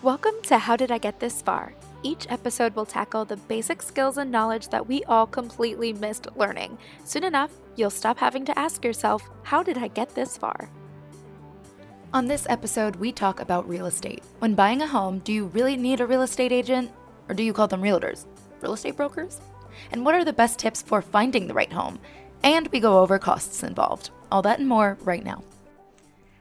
Welcome to How Did I Get This Far? Each episode will tackle the basic skills and knowledge that we all completely missed learning. Soon enough, you'll stop having to ask yourself, How did I get this far? On this episode, we talk about real estate. When buying a home, do you really need a real estate agent? Or do you call them realtors? Real estate brokers? And what are the best tips for finding the right home? And we go over costs involved. All that and more right now.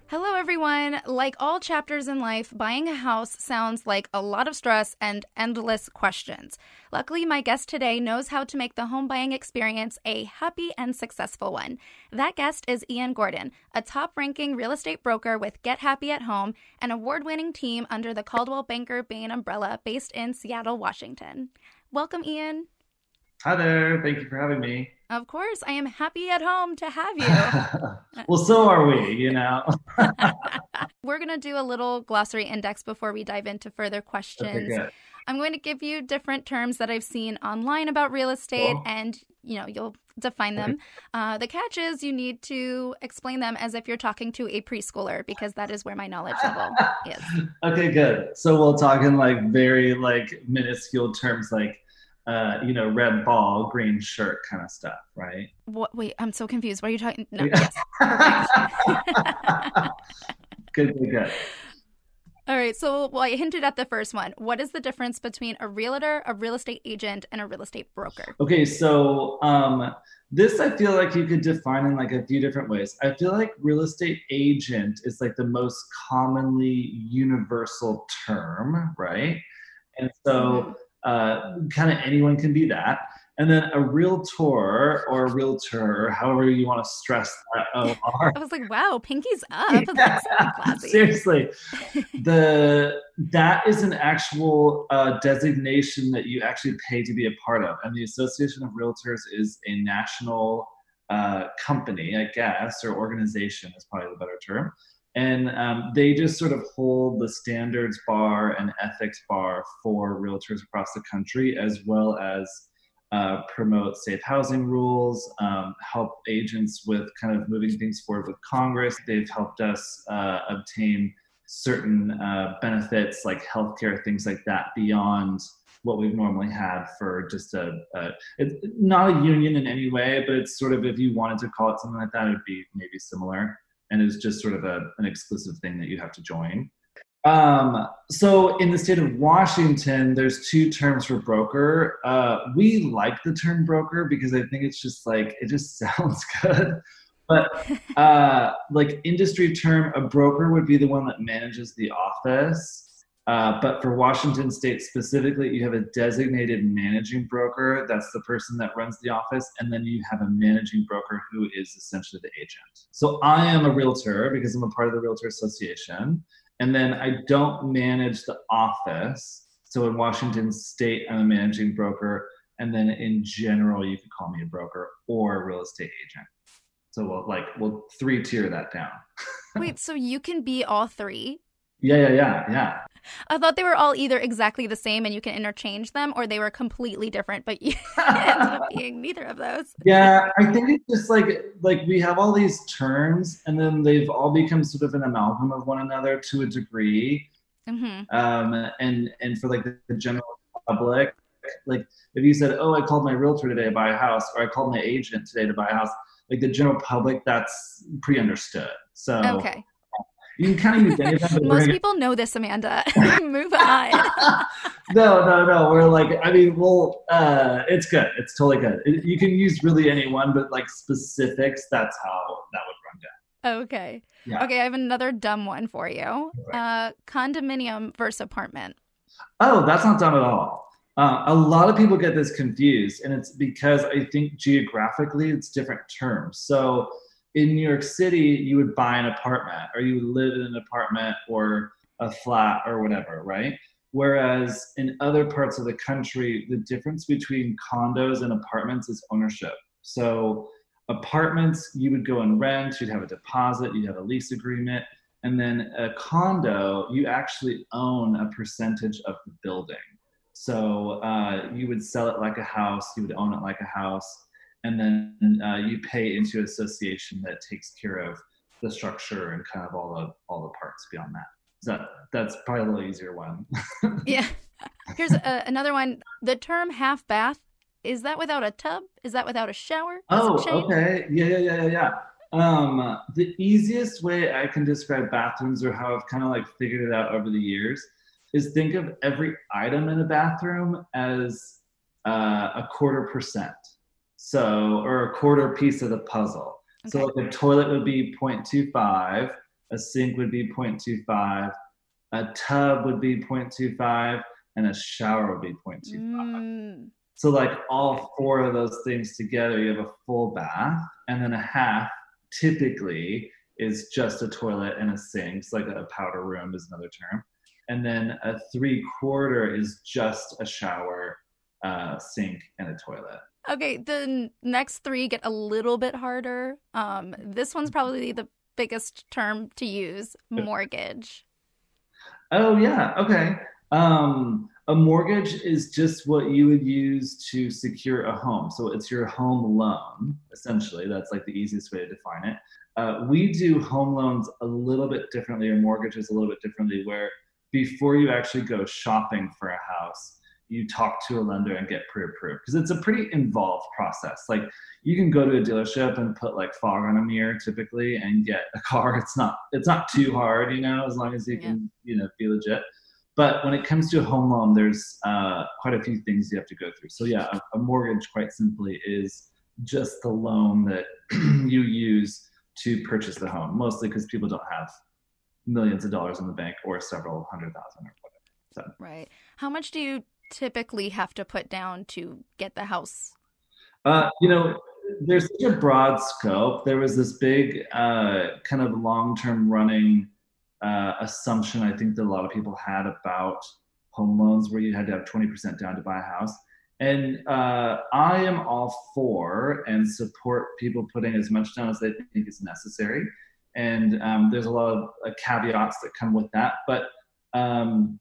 Hello, everyone. Like all chapters in life, buying a house sounds like a lot of stress and endless questions. Luckily, my guest today knows how to make the home buying experience a happy and successful one. That guest is Ian Gordon, a top ranking real estate broker with Get Happy at Home, an award winning team under the Coldwell Banker Bain umbrella based in Seattle, Washington. Welcome, Ian. Hi there. Thank you for having me. Of course, I am happy at home to have you. well, so are we, you know. We're going to do a little glossary index before we dive into further questions. Okay, I'm going to give you different terms that I've seen online about real estate Cool. and, you know, you'll define them. Uh, the catch is you need to explain them as if you're talking to a preschooler because that is where my knowledge level is. okay, good. So we'll talk in like very like minuscule terms like uh, you know, red ball, green shirt kind of stuff, right? What, wait, I'm so confused. What are you talking? No, yes, good, good, good. All right. So, well, I hinted at the first one. What is the difference between a realtor, a real estate agent, and a real estate broker? Okay, so um, this I feel like you could define in like a few different ways. I feel like real estate agent is like the most commonly universal term, right? And so uh, kind of anyone can be that. And then a realtor or a realtor, however you want to stress that OR. I was like, wow, pinky's up. That's. Seriously, the that is an actual uh, designation that you actually pay to be a part of, and the Association of Realtors is a national uh, company, I guess, or organization is probably the better term. And um, they just sort of hold the standards bar and ethics bar for realtors across the country, as well as uh, promote safe housing rules, um, help agents with kind of moving things forward with Congress. They've helped us uh, obtain certain uh, benefits like healthcare, things like that, beyond what we've normally had for just a, a not a union in any way, but it's sort of if you wanted to call it something like that, it'd be maybe similar. And it's just sort of a, an exclusive thing that you have to join. Um, so in the state of Washington, there's two terms for broker. Uh, we like the term broker because I think it's just like it just sounds good. But uh, like industry term, a broker would be the one that manages the office. Uh, but for Washington State specifically, you have a designated managing broker. That's the person that runs the office, and then you have a managing broker who is essentially the agent. So I am a realtor because I'm a part of the Realtor Association. And then I don't manage the office. So in Washington State, I'm a managing broker. And then in general, you could call me a broker or a real estate agent. So we'll like we'll three tier that down. Wait, so you can be all three? Yeah, yeah, yeah, yeah. I thought they were all either exactly the same and you can interchange them, or they were completely different, but you ended up being neither of those. Yeah, I think it's just like like we have all these terms, and then they've all become sort of an amalgam of one another to a degree. hmm um, and and for like the, the general public, like if you said, "Oh, I called my realtor today to buy a house," or "I called my agent today to buy a house," like the general public, that's pre-understood. So Okay. You can kind of use any of them. Most people know this, Amanda. Move on. no, no, no. We're like, I mean, well, uh, it's good. It's totally good. It, you can use really any one, but like specifics, that's how that would run down. Okay. Yeah. Okay, I have another dumb one for you. Okay. Uh, condominium versus apartment. Oh, that's not dumb at all. Uh, a lot of people get this confused, and it's because I think geographically it's different terms. So in New York City, you would buy an apartment, or you would live in an apartment or a flat or whatever, right? Whereas in other parts of the country, the difference between condos and apartments is ownership. So apartments, you would go and rent, you'd have a deposit, you'd have a lease agreement. And then a condo, you actually own a percentage of the building. So uh, you would sell it like a house, you would own it like a house, and then uh, you pay into an association that takes care of the structure and kind of all the all the parts beyond that. that that's probably a little easier one. yeah. Here's a, another one. The term half bath is that without a tub? Is that without a shower? oh, okay. Yeah, yeah, yeah, yeah, yeah. Um, the easiest way I can describe bathrooms or how I've kind of like figured it out over the years is think of every item in a bathroom as uh, a quarter percent. So, or a quarter piece of the puzzle. Okay. So, like a toilet would be 0.25, a sink would be 0.25, a tub would be 0.25, and a shower would be 0.25. Mm. So, like all four of those things together, you have a full bath, and then a half typically is just a toilet and a sink. It's like a powder room is another term. And then a three quarter is just a shower, uh, sink, and a toilet. Okay, the next three get a little bit harder. Um, this one's probably the biggest term to use mortgage. Oh, yeah. Okay. Um, a mortgage is just what you would use to secure a home. So it's your home loan, essentially. That's like the easiest way to define it. Uh, we do home loans a little bit differently, or mortgages a little bit differently, where before you actually go shopping for a house, you talk to a lender and get pre-approved because it's a pretty involved process. Like you can go to a dealership and put like fog on a mirror typically and get a car. It's not it's not too hard, you know, as long as you yeah. can you know be legit. But when it comes to a home loan, there's uh, quite a few things you have to go through. So yeah, a, a mortgage, quite simply, is just the loan that you use to purchase the home. Mostly because people don't have millions of dollars in the bank or several hundred thousand or whatever. So. Right. How much do you typically have to put down to get the house? Uh, you know, there's such a broad scope. There was this big uh, kind of long-term running uh, assumption I think that a lot of people had about home loans where you had to have 20% down to buy a house. And uh, I am all for and support people putting as much down as they think is necessary. And um, there's a lot of uh, caveats that come with that. But um,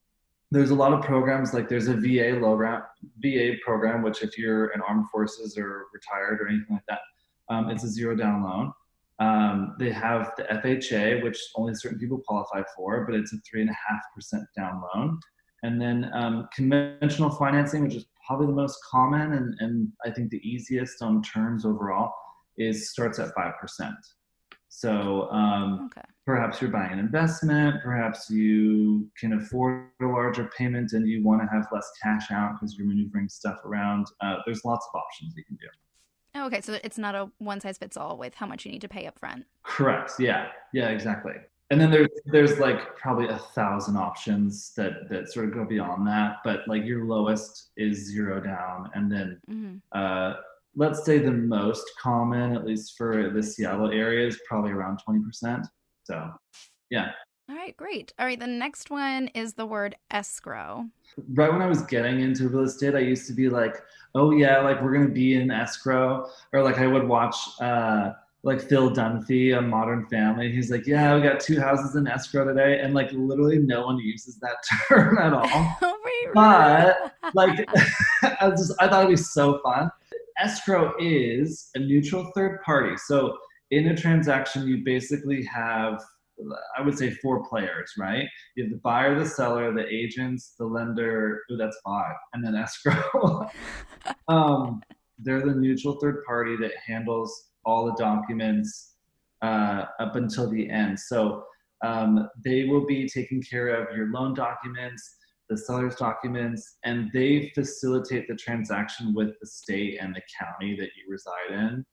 there's a lot of programs like there's a VA program, VA program, which if you're in armed forces or retired or anything like that, um, it's a zero down loan. Um, they have the FHA, which only certain people qualify for, but it's a three and a half percent down loan. And then um, conventional financing, which is probably the most common and, and I think the easiest on terms overall, is starts at five percent. So um, okay. Perhaps you're buying an investment, perhaps you can afford a larger payment and you want to have less cash out because you're maneuvering stuff around. Uh, there's lots of options you can do. Oh, okay, so it's not a one size fits all with how much you need to pay up front. Correct. Yeah. Yeah. Exactly. And then there's there's like probably a thousand options that that sort of go beyond that, but like your lowest is zero down, and then mm-hmm. uh, let's say the most common, at least for the Seattle area, is probably around twenty percent. So, yeah. All right, great. All right, the next one is the word escrow. Right when I was getting into real estate, I used to be like, oh, yeah, like we're going to be in escrow. Or like I would watch uh, like Phil Dunphy on Modern Family. He's like, yeah, we got two houses in escrow today. And like literally no one uses that term at all. Oh, but like, I, just, I thought it'd be so fun. Escrow is a neutral third party. So in a transaction, you basically have I would say four players, right? You have the buyer, the seller, the agents, the lender. Ooh, that's five, and then escrow. um, they're the neutral third party that handles all the documents uh, up until the end. So um, they will be taking care of your loan documents, the seller's documents, and they facilitate the transaction with the state and the county that you reside in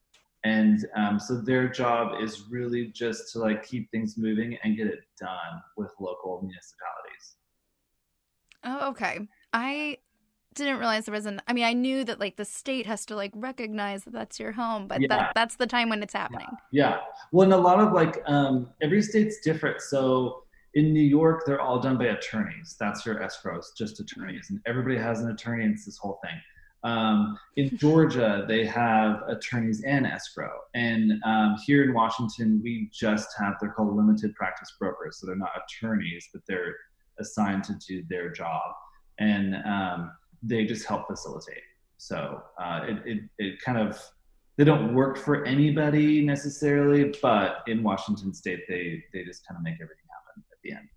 and um, so their job is really just to like keep things moving and get it done with local municipalities. Oh okay. I didn't realize there was an i mean i knew that like the state has to like recognize that that's your home but yeah. that, that's the time when it's happening. Yeah. yeah well and a lot of like um, every state's different. So in new york they're all done by attorneys. That's your escrows just attorneys. And everybody has an attorney and it's this whole thing um, in Georgia, they have attorneys and escrow. And um, here in Washington, we just have, they're called limited practice brokers. So they're not attorneys, but they're assigned to do their job. And um, they just help facilitate. So uh, it, it, it kind of, they don't work for anybody necessarily, but in Washington state, they, they just kind of make everything happen at the end.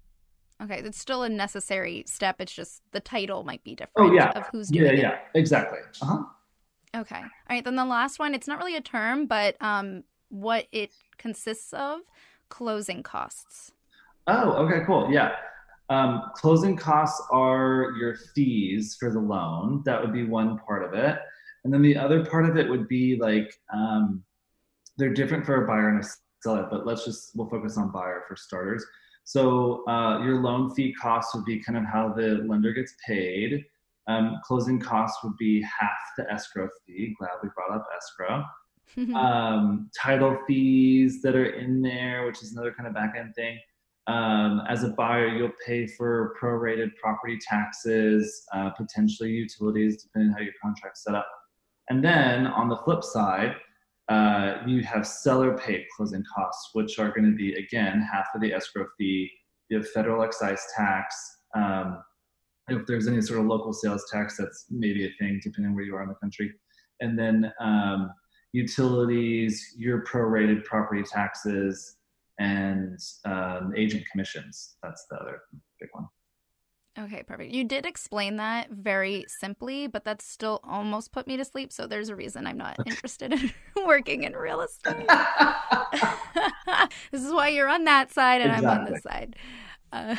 Okay, it's still a necessary step. It's just the title might be different Oh, yeah. of who's Yeah, doing it. yeah, exactly. Uh-huh. Okay. All right. Then the last one, it's not really a term, but um, what it consists of closing costs. Oh, okay, cool. Yeah. Um, closing costs are your fees for the loan. That would be one part of it. And then the other part of it would be like um, they're different for a buyer and a seller, but let's just, we'll focus on buyer for starters. So uh, your loan fee cost would be kind of how the lender gets paid. Um, closing costs would be half the escrow fee. Glad we brought up escrow um, title fees that are in there, which is another kind of back end thing. Um, as a buyer, you'll pay for prorated property taxes, uh, potentially utilities, depending on how your contract's set up. And then on the flip side, uh, you have seller paid closing costs, which are going to be again half of the escrow fee. You have federal excise tax. Um, if there's any sort of local sales tax, that's maybe a thing depending where you are in the country. And then um, utilities, your prorated property taxes, and um, agent commissions. That's the other big one. Okay, perfect. You did explain that very simply, but that still almost put me to sleep. So there's a reason I'm not interested in working in real estate. this is why you're on that side and I'm on this side. Uh,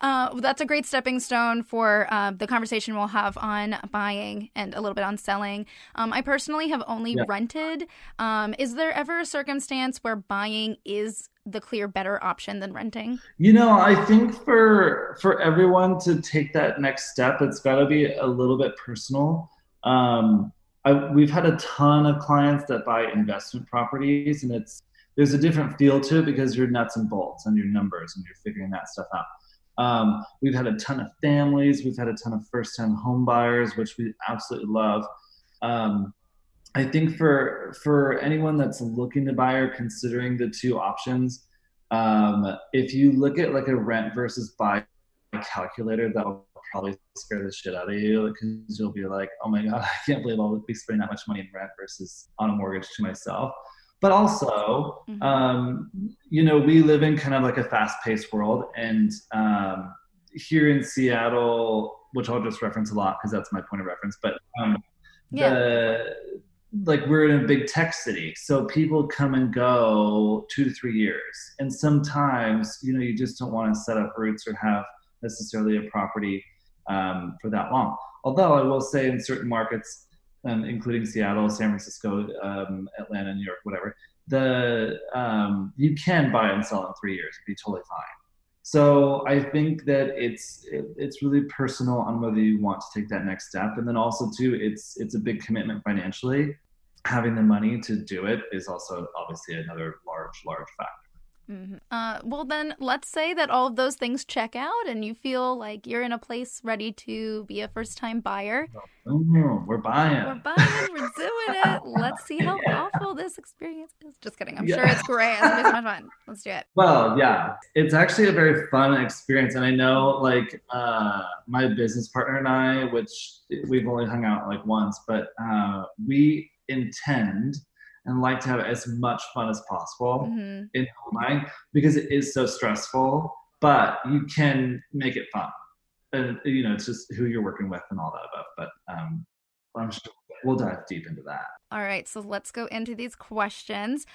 uh, that's a great stepping stone for uh, the conversation we'll have on buying and a little bit on selling. Um, I personally have only Yeah. rented. Um, is there ever a circumstance where buying is the clear better option than renting? You know, I think for for everyone to take that next step, it's got to be a little bit personal. Um, I, we've had a ton of clients that buy investment properties, and it's there's a different feel to it because you're nuts and bolts and your numbers and you're figuring that stuff out. Um, we've had a ton of families, we've had a ton of first-time home buyers, which we absolutely love. Um, I think for for anyone that's looking to buy or considering the two options, um, if you look at like a rent versus buy calculator, that will probably scare the shit out of you because you'll be like, oh my god, I can't believe I'll be spending that much money in rent versus on a mortgage to myself. But also, Mhm. um, you know, we live in kind of like a fast-paced world, and um, here in Seattle, which I'll just reference a lot because that's my point of reference, but um, Yeah. the like we're in a big tech city so people come and go two to three years. And sometimes you know you just don't want to set up roots or have necessarily a property um, for that long. Although i will say in certain markets um, including seattle san francisco um, atlanta new york whatever the um, you can buy and sell in three years it'd be totally fine so I think that it's it, it's really personal on whether you want to take that next step, and then also too, it's it's a big commitment financially. Having the money to do it is also obviously another large large factor. Mhm. Uh, well, then let's say that all of those things check out and you feel like you're in a place ready to be a first time buyer. Oh, we're buying. We're buying, we're doing it. Let's see how Yeah. awful this experience is. Just kidding. I'm Yeah. sure it's great. It's gonna be so much fun. Let's do it. Well, yeah, it's actually a very fun experience, and I know like uh, my business partner and I, which we've only hung out like once, but uh, we intend and like to have as much fun as possible hmm in buying because it is so stressful, but you can make it fun. And you know, it's just who you're working with and all that above. But um, I'm sure we'll dive deep into that. All right, so let's go into these questions.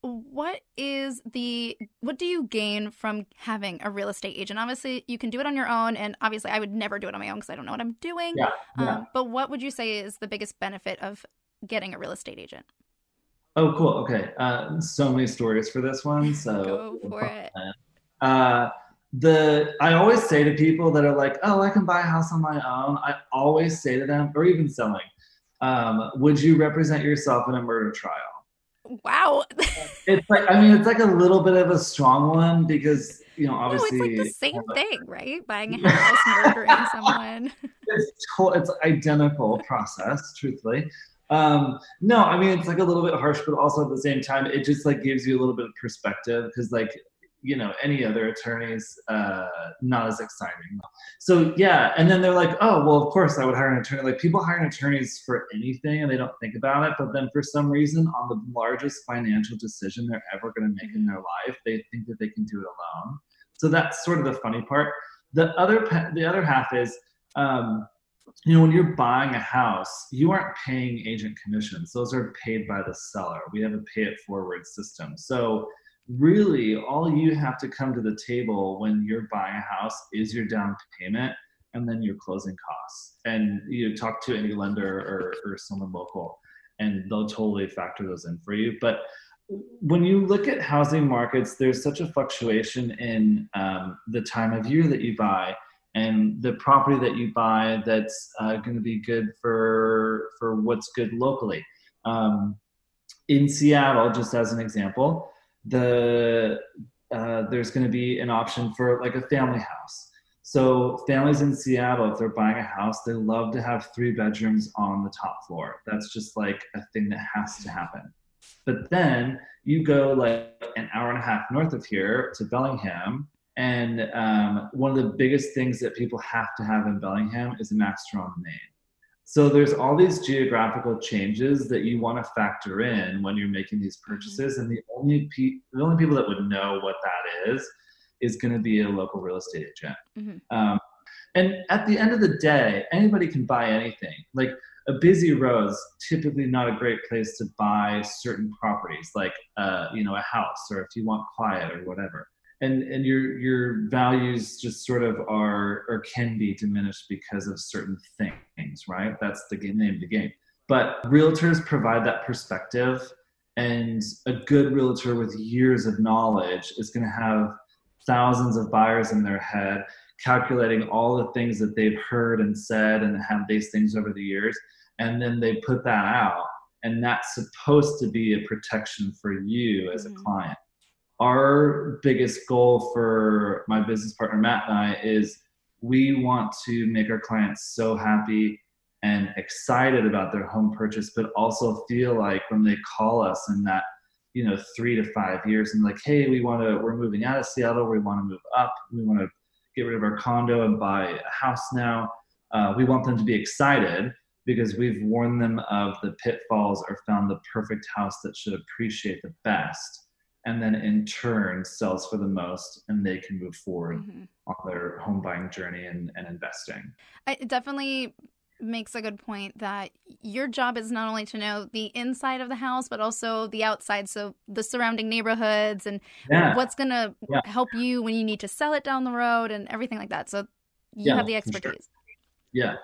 What is the what do you gain from having a real estate agent? Obviously, you can do it on your own, and obviously, I would never do it on my own because I don't know what I'm doing. Yeah, yeah. Um, but what would you say is the biggest benefit of getting a real estate agent? Oh, cool. Okay. Uh, so many stories for this one. So Go for it. Uh, the I always say to people that are like, "Oh, I can buy a house on my own." I always say to them, or even selling, um, "Would you represent yourself in a murder trial?" Wow. It's like I mean, it's like a little bit of a strong one because you know, no, obviously, it's like the same thing, right? Buying a house, murdering someone. it's to- it's identical process, truthfully. Um, no, I mean it's like a little bit harsh, but also at the same time, it just like gives you a little bit of perspective because like you know any other attorneys uh not as exciting. So yeah and then they're like oh well of course i would hire an attorney. Like people hire attorneys for anything and they don't think about it but then for some reason on the largest financial decision they're ever going to make in their life they think that they can do it alone. So that's sort of the funny part. The other the other half is, um, you know, when you're buying a house, you aren't paying agent commissions. Those are paid by the seller. We have a pay it forward system. So really, all you have to come to the table when you're buying a house is your down payment and then your closing costs. And you talk to any lender or, or someone local, and they'll totally factor those in for you. But when you look at housing markets, there's such a fluctuation in um, the time of year that you buy and the property that you buy that's uh, going to be good for for what's good locally. Um, in Seattle, just as an example, the uh, there's going to be an option for like a family house. So families in Seattle, if they're buying a house, they love to have three bedrooms on the top floor. That's just like a thing that has to happen. But then you go like an hour and a half north of here to Bellingham, and um, one of the biggest things that people have to have in Bellingham is a master on the main. So there's all these geographical changes that you want to factor in when you're making these mm-hmm. purchases, and the only pe- the only people that would know what that is is going to be a local real estate agent. Mm-hmm. Um, and at the end of the day, anybody can buy anything. Like a busy road is typically not a great place to buy certain properties, like uh, you know a house, or if you want quiet or whatever. And and your your values just sort of are or can be diminished because of certain things, right? That's the name of the game. But realtors provide that perspective, and a good realtor with years of knowledge is going to have thousands of buyers in their head calculating all the things that they've heard and said and have these things over the years and then they put that out and that's supposed to be a protection for you as mm-hmm. a client our biggest goal for my business partner matt and i is we want to make our clients so happy and excited about their home purchase but also feel like when they call us in that you know three to five years and like hey we want to we're moving out of seattle. We want to move up. We want to get rid of our condo and buy a house now. Uh, we want them to be excited because we've warned them of the pitfalls or found the perfect house that should appreciate the best and then in turn sells for the most and they can move forward mm-hmm. on their home buying journey and, and investing. It definitely makes a good point that your job is not only to know the inside of the house but also the outside so the surrounding neighborhoods and yeah. what's going to yeah. help you when you need to sell it down the road and everything like that so you yeah, have the expertise sure. yeah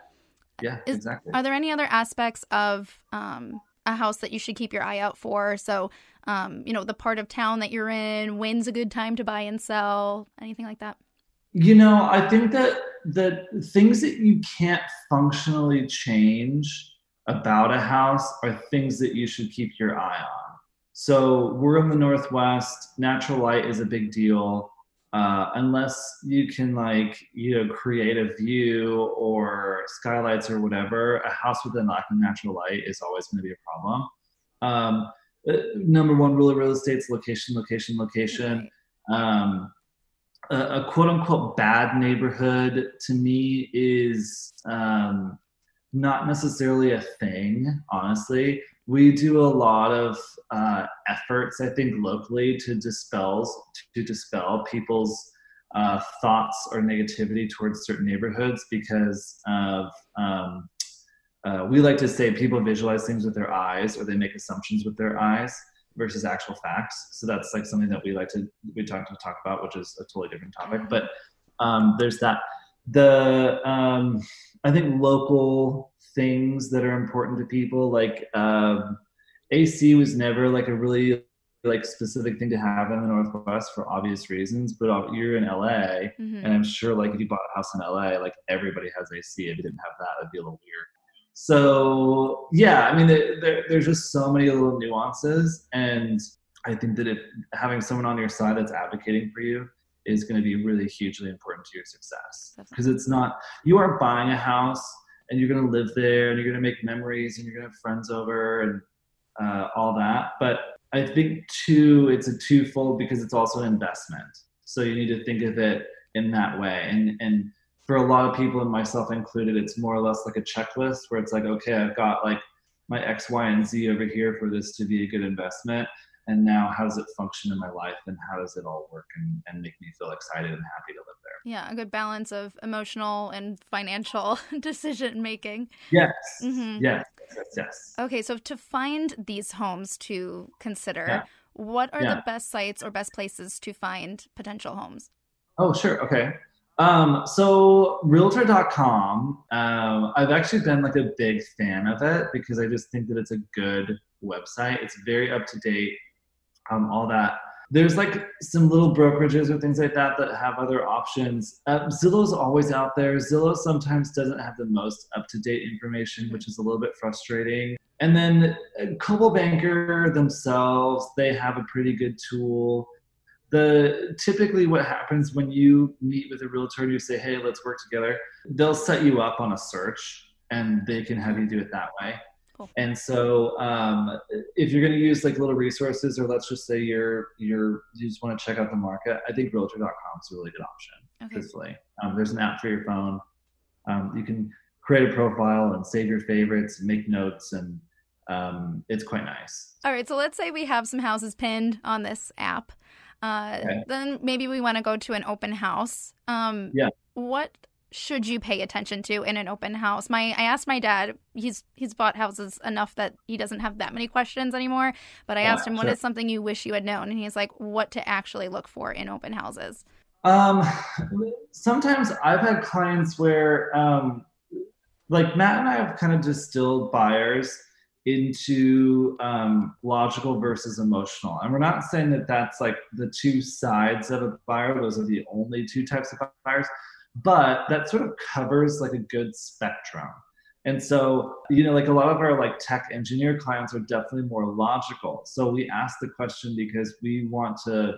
yeah, Is, exactly. Are there any other aspects of um, a house that you should keep your eye out for? So, um, you know, the part of town that you're in, when's a good time to buy and sell, anything like that? You know, I think that the things that you can't functionally change about a house are things that you should keep your eye on. So we're in the Northwest. Natural light is a big deal uh, unless you can like you know create a view or skylights or whatever a house with a lack of natural light is always going to be a problem um, number one rule of real estate is location location. Location um, a, a, quote unquote bad neighborhood to me is um, not necessarily a thing honestly. We do a lot of uh, efforts, I think, locally to dispels to dispel people's uh, thoughts or negativity towards certain neighborhoods because of um, uh, we like to say people visualize things with their eyes or they make assumptions with their eyes versus actual facts. So that's like something that we like to we talk to talk about, which is a totally different topic. But um, there's that. The um, I think local things that are important to people. Like um, AC was never like a really like specific thing to have in the Northwest for obvious reasons. But you're in LA, mm-hmm. and I'm sure like if you bought a house in LA, like everybody has AC. If you didn't have that, it'd be a little weird. So yeah, I mean, there, there's just so many little nuances, and I think that if having someone on your side that's advocating for you is going to be really hugely important to your success because it's not you are buying a house and you're going to live there and you're going to make memories and you're going to have friends over and uh, all that. But I think too, it's a twofold because it's also an investment. So you need to think of it in that way. And and for a lot of people, and myself included, it's more or less like a checklist where it's like, okay, I've got like my X, Y, and Z over here for this to be a good investment. and now how does it function in my life and how does it all work and, and make me feel excited and happy to live there yeah a good balance of emotional and financial decision making yes mm-hmm. yes yes yes okay so to find these homes to consider yeah. what are yeah. the best sites or best places to find potential homes oh sure okay um, so realtor.com, um, I've actually been like a big fan of it because I just think that it's a good website. It's very up to date um, all that. There's like some little brokerages or things like that that have other options. Uh, Zillow's always out there. Zillow sometimes doesn't have the most up to date information, which is a little bit frustrating. And then uh, Coldwell Banker themselves, they have a pretty good tool. The typically what happens when you meet with a realtor and you say, "Hey, let's work together," they'll set you up on a search, and they can have you do it that way. Cool. And so, um, if you're going to use like little resources, or let's just say you're you're you just want to check out the market, I think Realtor.com is a really good option. Okay. Um, there's an app for your phone. Um, you can create a profile and save your favorites, make notes, and um, it's quite nice. All right, so let's say we have some houses pinned on this app. Uh, okay. Then maybe we want to go to an open house. Um, yeah. What should you pay attention to in an open house? My I asked my dad. He's he's bought houses enough that he doesn't have that many questions anymore. But I yeah, asked him, "What sure. is something you wish you had known?" And he's like, "What to actually look for in open houses." Um, sometimes I've had clients where, um, like Matt and I have kind of distilled buyers into um, logical versus emotional. And we're not saying that that's like the two sides of a buyer; those are the only two types of buyers but that sort of covers like a good spectrum. And so, you know, like a lot of our like tech engineer clients are definitely more logical. So we ask the question because we want to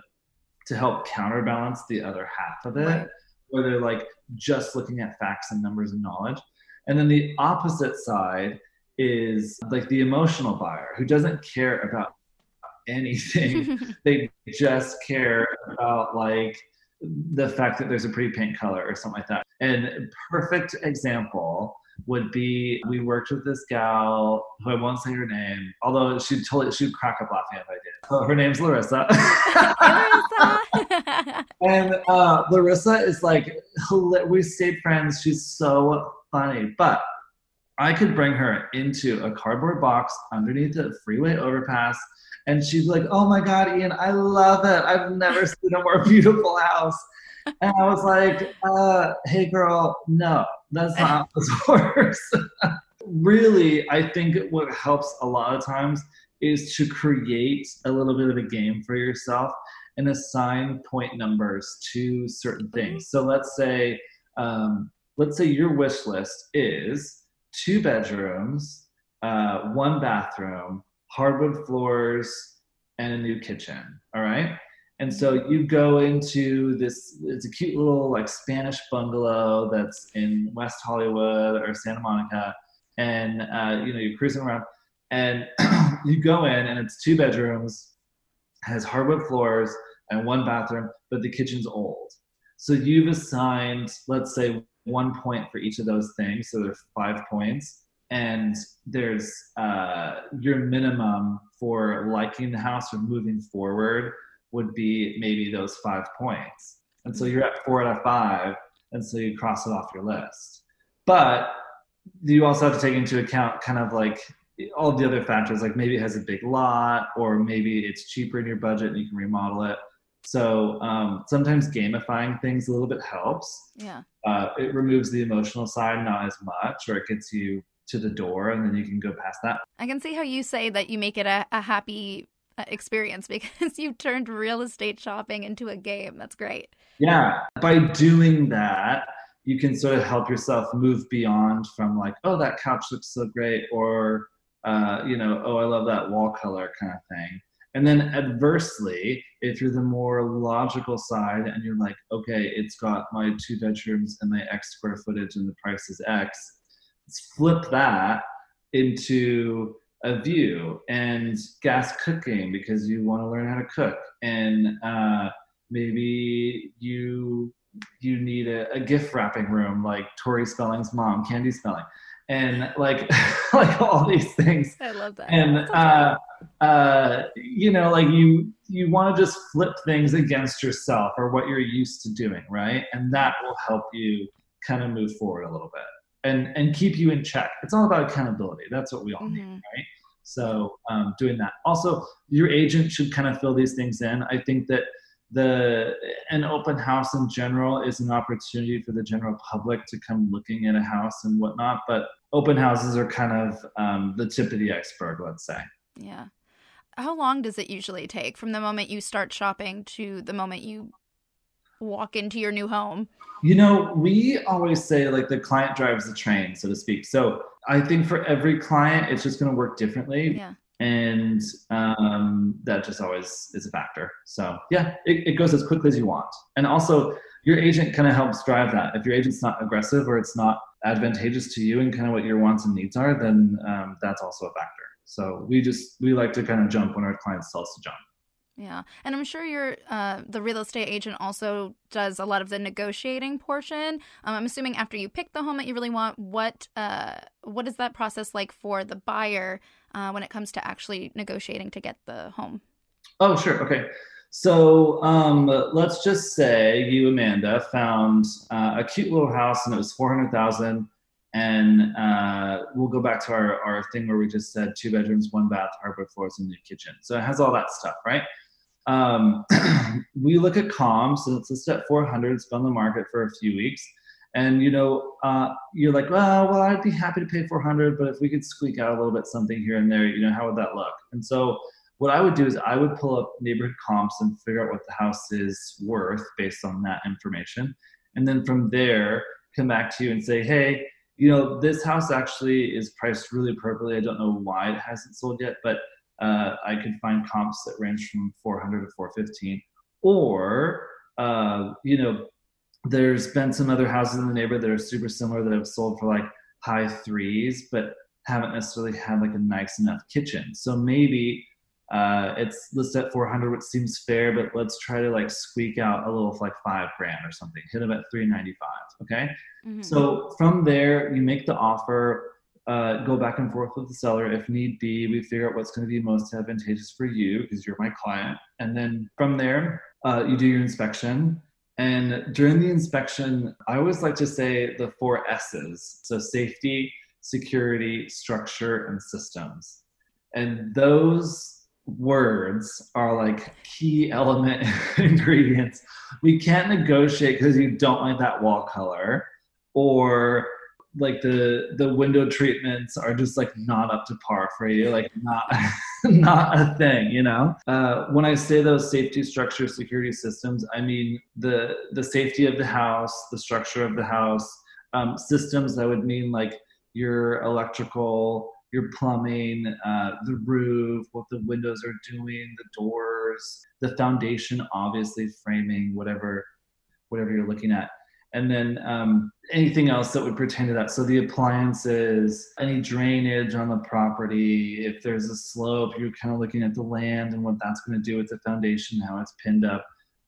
to help counterbalance the other half of it, right. where they're like just looking at facts and numbers and knowledge. And then the opposite side is like the emotional buyer who doesn't care about anything. they just care about like the fact that there's a pretty paint color or something like that. And perfect example would be we worked with this gal who I won't say her name, although she'd totally she'd crack up laughing if I did. So her name's Larissa. Larissa. and uh, Larissa is like we stayed friends. She's so funny, but I could bring her into a cardboard box underneath a freeway overpass and she's like, "Oh my God, Ian, I love it. I've never seen a more beautiful house." And I was like, uh, "Hey, girl, no, that's not how this works." really, I think what helps a lot of times is to create a little bit of a game for yourself and assign point numbers to certain things. So let's say, um, let's say your wish list is two bedrooms, uh, one bathroom, hardwood floors, and a new kitchen. All right. And so you go into this, it's a cute little like Spanish bungalow that's in West Hollywood or Santa Monica. And, uh, you know, you're cruising around and you go in and it's two bedrooms, has hardwood floors and one bathroom, but the kitchen's old. So you've assigned, let's say, one point for each of those things. So there's five points and there's uh, your minimum for liking the house or moving forward would be maybe those five points. And so you're at four out of five, and so you cross it off your list. But you also have to take into account kind of like all the other factors, like maybe it has a big lot, or maybe it's cheaper in your budget and you can remodel it. So um, sometimes gamifying things a little bit helps. Yeah. Uh, it removes the emotional side not as much, or it gets you to the door and then you can go past that. I can see how you say that you make it a, a happy uh, experience because you've turned real estate shopping into a game. That's great. Yeah. By doing that, you can sort of help yourself move beyond from like, oh, that couch looks so great, or, uh, you know, oh, I love that wall color kind of thing. And then adversely, if you're the more logical side and you're like, okay, it's got my two bedrooms and my X square footage and the price is X, flip that into a view and gas cooking because you want to learn how to cook. And uh, maybe you you need a, a, gift wrapping room like tori spelling's mom candy spelling and like like all these things. I love that. And uh, uh, you know, like you you want to just flip things against yourself or what you're used to doing, right? And that will help you kind of move forward a little bit and and keep you in check. It's all about accountability. That's what we all mm-hmm. need, right? So um, doing that. Also, your agent should kind of fill these things in. I think that the an open house in general is an opportunity for the general public to come looking at a house and whatnot. But open houses are kind of um, the tip of the iceberg, let's say. Yeah. How long does it usually take from the moment you start shopping to the moment you walk into your new home? You know, we always say like the client drives the train, so to speak. So I think for every client, it's just going to work differently. Yeah. And um, that just always is a factor. So yeah, it, it goes as quickly as you want. And also, your agent kind of helps drive that. If your agent's not aggressive or it's not advantageous to you and kind of what your wants and needs are, then um, that's also a factor. So we just we like to kind of jump when our clients tell us to jump. Yeah, and I'm sure your uh, the real estate agent also does a lot of the negotiating portion. Um, I'm assuming after you pick the home that you really want, what uh, what is that process like for the buyer uh, when it comes to actually negotiating to get the home? Oh, sure. Okay. So um, let's just say you, Amanda, found uh, a cute little house and it was four hundred thousand. And uh, we'll go back to our, our thing where we just said two bedrooms, one bath, hardwood floors, and new kitchen. So it has all that stuff, right? Um, we look at comps and it's listed at 400. It's been on the market for a few weeks. And you know, uh, you're like, well, well, I'd be happy to pay 400, but if we could squeak out a little bit something here and there, you know, how would that look? And so, what I would do is I would pull up neighborhood comps and figure out what the house is worth based on that information, and then from there, come back to you and say, hey, you know, this house actually is priced really appropriately. I don't know why it hasn't sold yet, but uh, I could find comps that range from 400 to 415. Or, uh, you know, there's been some other houses in the neighborhood that are super similar that have sold for like high threes, but haven't necessarily had like a nice enough kitchen. So maybe uh, it's listed at 400, which seems fair, but let's try to like squeak out a little like five grand or something. Hit them at 395. Okay. Mm-hmm. So from there, you make the offer uh, go back and forth with the seller if need be. We figure out what's going to be most advantageous for you because you're my client. And then from there, uh, you do your inspection. And during the inspection, I always like to say the four S's so safety, security, structure, and systems. And those words are like key element ingredients. We can't negotiate because you don't like that wall color or like the the window treatments are just like not up to par for you like not not a thing you know uh, when i say those safety structure security systems i mean the the safety of the house the structure of the house um, systems that would mean like your electrical your plumbing uh, the roof what the windows are doing the doors the foundation obviously framing whatever whatever you're looking at and then um, anything else that would pertain to that. So the appliances, any drainage on the property, if there's a slope, you're kind of looking at the land and what that's going to do with the foundation, how it's pinned up,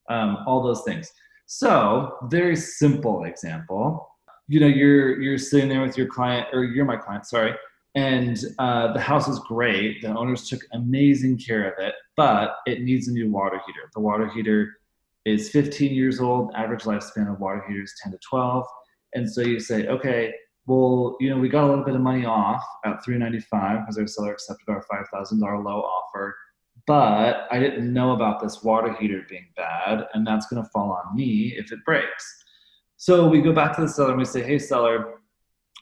um, all those things. So very simple example. You know, you're you're sitting there with your client, or you're my client, sorry, and uh, the house is great. The owners took amazing care of it, but it needs a new water heater. The water heater is 15 years old. Average lifespan of water heaters 10 to 12. And so you say, okay, well, you know, we got a little bit of money off at 395 because our seller accepted our $5,000 low offer. But I didn't know about this water heater being bad, and that's going to fall on me if it breaks. So we go back to the seller and we say, hey, seller,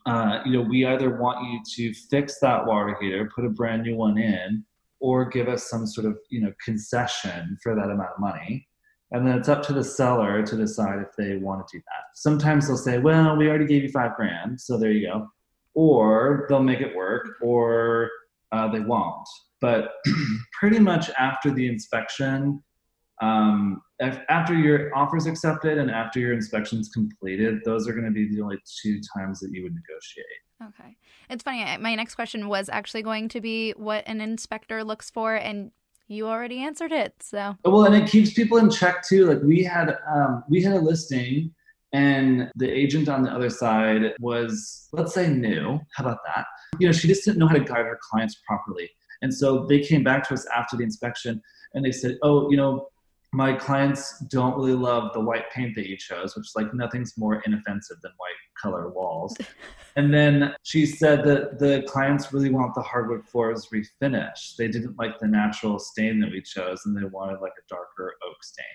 uh, you know, we either want you to fix that water heater, put a brand new one in, or give us some sort of, you know, concession for that amount of money. And then it's up to the seller to decide if they want to do that. Sometimes they'll say, well, we already gave you five grand, so there you go. Or they'll make it work, or uh, they won't. But pretty much after the inspection, um, after your offer is accepted and after your inspection is completed, those are going to be the only two times that you would negotiate. Okay. It's funny. My next question was actually going to be what an inspector looks for, and you already answered it. So well, and it keeps people in check too. Like we had, um, we had a listing, And the agent on the other side was, let's say, new. How about that? You know, she just didn't know how to guide her clients properly. And so they came back to us after the inspection and they said, oh, you know, my clients don't really love the white paint that you chose, which is like nothing's more inoffensive than white color walls. and then she said that the clients really want the hardwood floors refinished. They didn't like the natural stain that we chose and they wanted like a darker oak stain.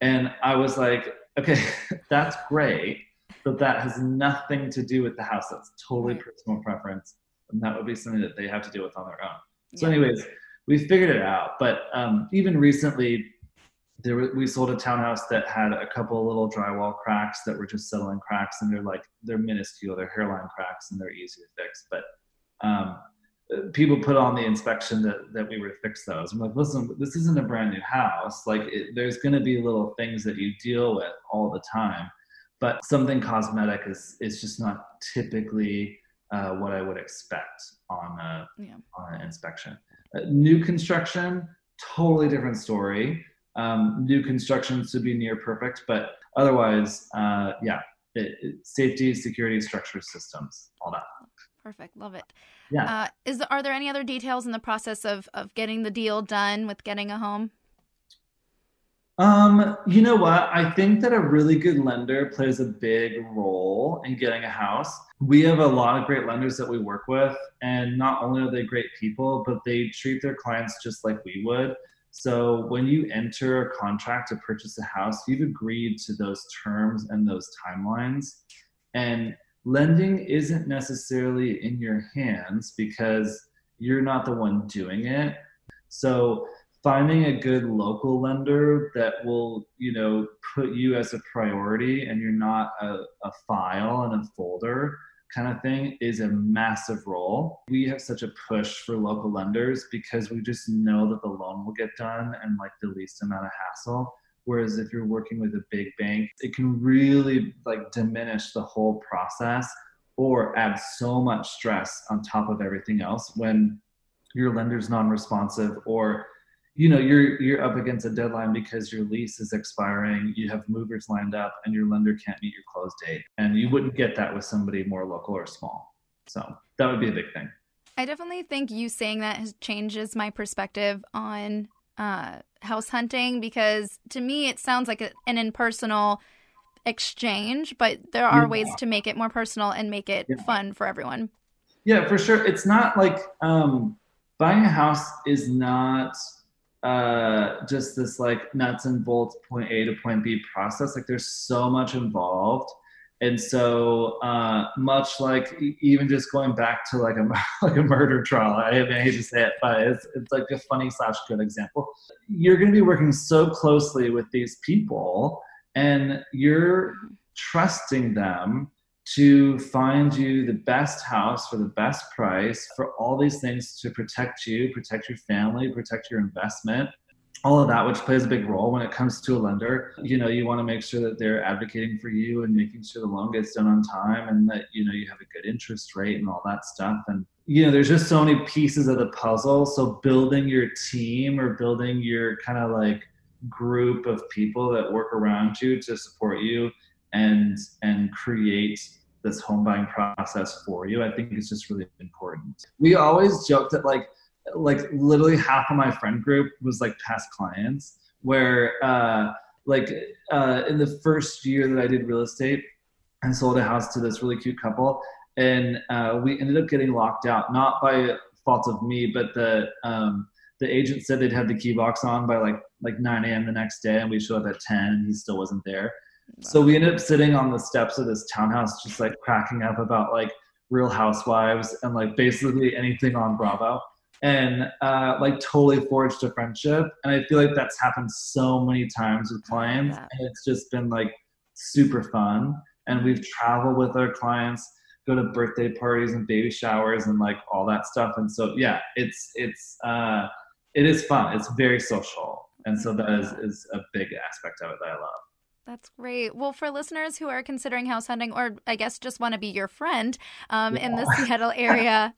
And I was like, okay, that's great, but that has nothing to do with the house. That's totally personal preference. And that would be something that they have to deal with on their own. So, anyways, we figured it out. But um, even recently, there were, we sold a townhouse that had a couple little drywall cracks that were just settling cracks, and they're like they're minuscule, they're hairline cracks, and they're easy to fix. But um, people put on the inspection that that we would fix those. I'm like, listen, this isn't a brand new house. Like, it, there's going to be little things that you deal with all the time, but something cosmetic is is just not typically uh, what I would expect on a yeah. on an inspection. Uh, new construction, totally different story. Um, new constructions should be near perfect, but otherwise, uh, yeah, it, it, safety, security, structure, systems, all that. Perfect, love it. Yeah. Uh, is there, are there any other details in the process of of getting the deal done with getting a home? Um, you know what? I think that a really good lender plays a big role in getting a house. We have a lot of great lenders that we work with, and not only are they great people, but they treat their clients just like we would. So when you enter a contract to purchase a house, you've agreed to those terms and those timelines. And lending isn't necessarily in your hands because you're not the one doing it. So finding a good local lender that will you know put you as a priority and you're not a, a file and a folder kind of thing is a massive role. We have such a push for local lenders because we just know that the loan will get done and like the least amount of hassle. Whereas if you're working with a big bank it can really like diminish the whole process or add so much stress on top of everything else when your lender's non-responsive or you know you're you're up against a deadline because your lease is expiring you have movers lined up and your lender can't meet your close date and you wouldn't get that with somebody more local or small so that would be a big thing i definitely think you saying that has changes my perspective on uh, house hunting because to me it sounds like an impersonal exchange but there are yeah. ways to make it more personal and make it yeah. fun for everyone yeah for sure it's not like um, buying a house is not uh, just this like nuts and bolts point A to point B process. Like there's so much involved. And so, uh, much like even just going back to like a like a murder trial, I, I hate to say it, but it's, it's like a funny slash good example. You're going to be working so closely with these people, and you're trusting them to find you the best house for the best price for all these things to protect you, protect your family, protect your investment. All of that, which plays a big role when it comes to a lender. You know, you want to make sure that they're advocating for you and making sure the loan gets done on time and that, you know, you have a good interest rate and all that stuff. And, you know, there's just so many pieces of the puzzle. So building your team or building your kind of like group of people that work around you to support you and and create this home buying process for you i think is just really important. We always joke that like like literally half of my friend group was like past clients where uh like uh in the first year that i did real estate i sold a house to this really cute couple and uh, we ended up getting locked out not by fault of me but the um the agent said they'd had the key box on by like like 9 a.m the next day and we showed up at 10 and he still wasn't there so we ended up sitting on the steps of this townhouse, just like cracking up about like Real Housewives and like basically anything on Bravo, and uh, like totally forged a friendship. And I feel like that's happened so many times with clients, and it's just been like super fun. And we've traveled with our clients, go to birthday parties and baby showers and like all that stuff. And so yeah, it's it's uh, it is fun. It's very social, and so that is is a big aspect of it that I love. That's great. Well, for listeners who are considering house hunting, or I guess just want to be your friend um, yeah. in the Seattle area,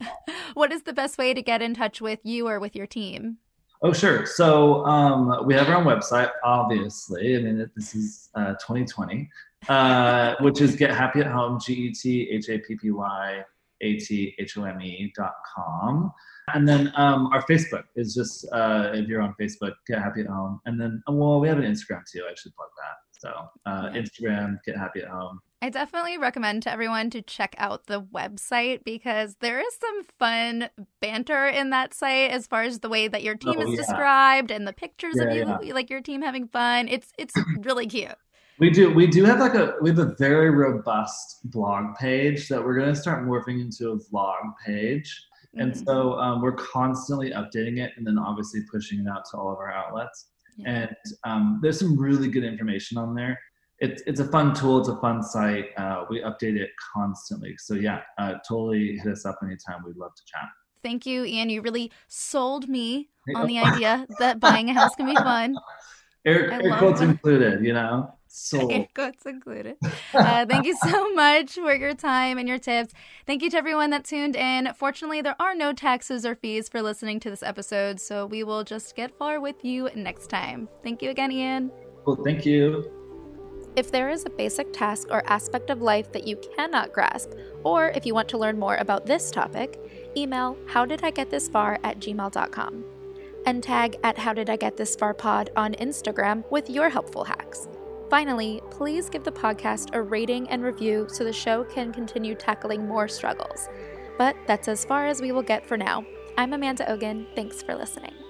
what is the best way to get in touch with you or with your team? Oh, sure. So um, we have our own website, obviously. I mean, this is uh, 2020. uh, which is Get Happy at Home, G E T H A P P Y A T H O M E dot com. And then um, our Facebook is just, uh, if you're on Facebook, Get Happy at Home. And then, well, we have an Instagram too. I should plug that. So uh, Instagram, Get Happy at Home. I definitely recommend to everyone to check out the website because there is some fun banter in that site as far as the way that your team Oh, is yeah. described and the pictures of Yeah, you, like your team having fun. It's it's really cute. We do. We do have like a we have a very robust blog page that we're gonna start morphing into a vlog page, and Mhm. so um, we're constantly updating it, and then obviously pushing it out to all of our outlets. Yeah. And um, there's some really good information on there. It's it's a fun tool. It's a fun site. Uh, we update it constantly. So yeah, uh, totally hit us up anytime. We'd love to chat. Thank you, Ian. You really sold me on the idea that buying a house can be fun. Air, air quotes included. You know, sold. Air quotes included. Uh, thank you so much for your time and your tips. Thank you to everyone that tuned in. Fortunately, there are no taxes or fees for listening to this episode, so we will just get far with you next time. Thank you again, Ian. Cool. Thank you. If there is a basic task or aspect of life that you cannot grasp, or if you want to learn more about this topic, email howdidigetthisfar at gmail.com and tag at How Did I Get This Far Pod on Instagram with your helpful hacks. Finally, please give the podcast a rating and review so the show can continue tackling more struggles. But that's as far as we will get for now. I'm Amanda Ogen. Thanks for listening.